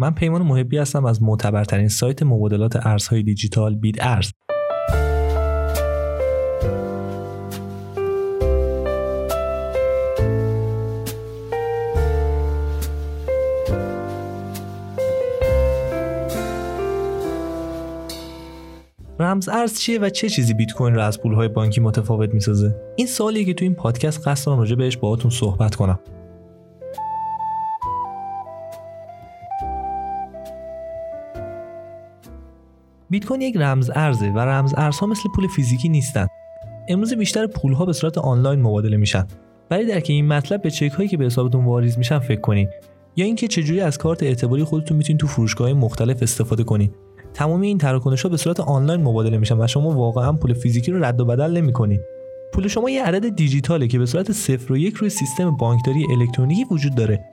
من پیمان محبی هستم از معتبرترین سایت مبادلات ارزهای دیجیتال بیت ارز رمز ارز چیه و چه چیزی بیت کوین رو از پولهای بانکی متفاوت می‌سازه؟ این سوالیه که تو این پادکست قصد دارم راجع بهش باهاتون صحبت کنم. بیت کوین یک رمز ارزه و رمز ارزها مثل پول فیزیکی نیستن. امروز بیشتر پولها به صورت آنلاین مبادله میشن. برای درک این مطلب به چک هایی که به حسابتون واریز میشن فکر کنید یا اینکه چجوری از کارت اعتباری خودتون می‌تونید تو فروشگاه مختلف استفاده کنید تمامی این تراکنش ها به صورت آنلاین مبادله میشن و شما واقعا پول فیزیکی رو رد و بدل نمی‌کنید پول شما یه عدد دیجیتاله که به صورت صفر و یک روی سیستم بانکداری الکترونیکی وجود داره.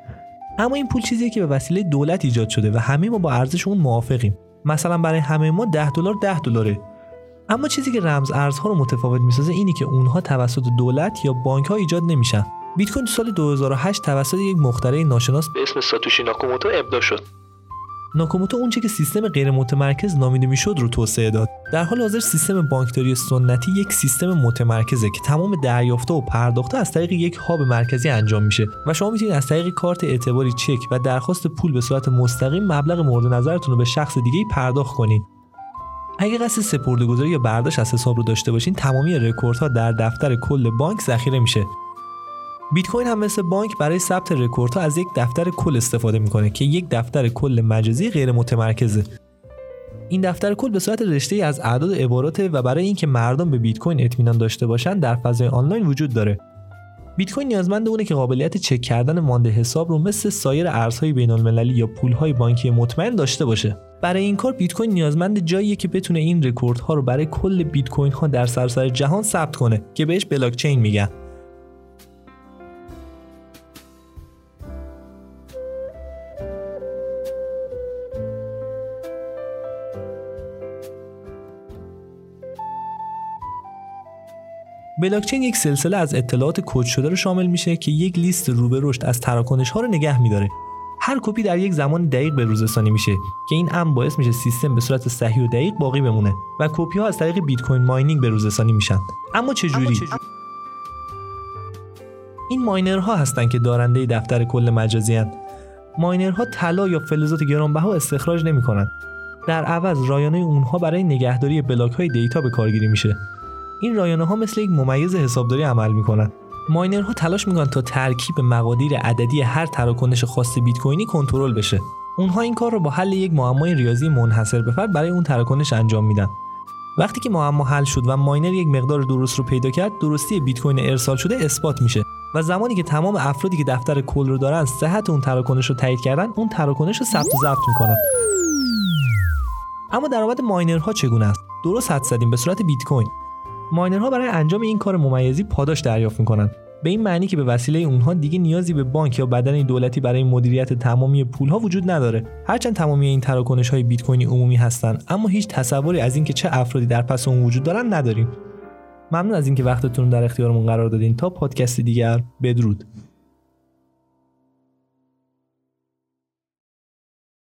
اما این پول چیزیه که به وسیله دولت ایجاد شده و همه ما با ارزش اون موافقیم. مثلا برای همه ما 10 دلار 10 دلاره. اما چیزی که رمز ارزها رو متفاوت می‌سازه اینی که اونها توسط دولت یا بانک ها ایجاد نمیشن. بیت کوین سال 2008 توسط یک مخترع ناشناس به اسم ساتوشی ناکاموتو ابدا شد. ناکاموتو اونچه که سیستم غیر متمرکز نامیده می‌شد رو توسعه داد. در حال حاضر سیستم بانکداری سنتی یک سیستم متمرکزه که تمام دریافته و پرداخته از طریق یک هاب مرکزی انجام میشه و شما می‌تونید از طریق کارت اعتباری چک و درخواست پول به صورت مستقیم مبلغ مورد نظرتون رو به شخص دیگه پرداخت کنید اگه قصد سپردهگذاری یا برداشت از حساب رو داشته باشین تمامی رکوردها در دفتر کل بانک ذخیره میشه. بیت کوین هم مثل بانک برای ثبت رکوردها از یک دفتر کل استفاده می‌کنه که یک دفتر کل مجازی غیر متمرکزه. این دفتر کل به صورت رشته از اعداد عباراته و برای اینکه مردم به بیت کوین اطمینان داشته باشن در فضای آنلاین وجود داره. بیت کوین نیازمند اونه که قابلیت چک کردن مانده حساب رو مثل سایر ارزهای بین المللی یا پولهای بانکی مطمئن داشته باشه. برای این کار بیت کوین نیازمند جاییه که بتونه این رکوردها رو برای کل بیت کوین ها در سراسر جهان ثبت کنه که بهش بلاک چین میگن. بلاکچین یک سلسله از اطلاعات کد شده رو شامل میشه که یک لیست رو به رشد از تراکنش ها رو نگه میداره. هر کپی در یک زمان دقیق به روزرسانی میشه که این امر باعث میشه سیستم به صورت صحیح و دقیق باقی بمونه و کپی ها از طریق bitcoin mining به روزرسانی میشن. اما چجوری؟ این miner ها هستند که دارنده دفتر کل مجازی هن. miner ها طلا یا فلزات گرانبها استخراج نمی‌کنن. در عوض رایانه اونها برای نگهداری بلاک های data به کارگیری میشه. این رایانه ها مثل یک ممیز حسابداری عمل می‌کنن. ماینرها تلاش می‌کنن تا ترکیب مقادیر عددی هر تراکنش خاص بیت کوینی کنترل بشه. اونها این کار رو با حل یک معمای ریاضی منحصر به فرد برای اون تراکنش انجام میدن. وقتی که معما حل شد و ماینر یک مقدار درست رو پیدا کرد درستی بیت کوین ارسال شده اثبات میشه و زمانی که تمام افرادی که دفتر کل رو دارن صحت اون تراکنش رو تایید کردن اون تراکنش رو ثبت و ضبط می‌کنن. اما درآمد ماینرها چگونه است؟ درست حد زدیم به صورت بیت کوین ماینرها برای انجام این کار ممیزی پاداش دریافت می‌کنن. به این معنی که به وسیله اونها دیگه نیازی به بانک یا بدن دولتی برای مدیریت تمامی پولها وجود نداره. هرچند تمامی این تراکنش های بیت کوینی عمومی هستند اما هیچ تصوری از اینکه چه افرادی در پس اون وجود دارن نداریم. ممنون از اینکه وقتتون در اختیارمون قرار دادین. تا پادکست دیگر بدرود.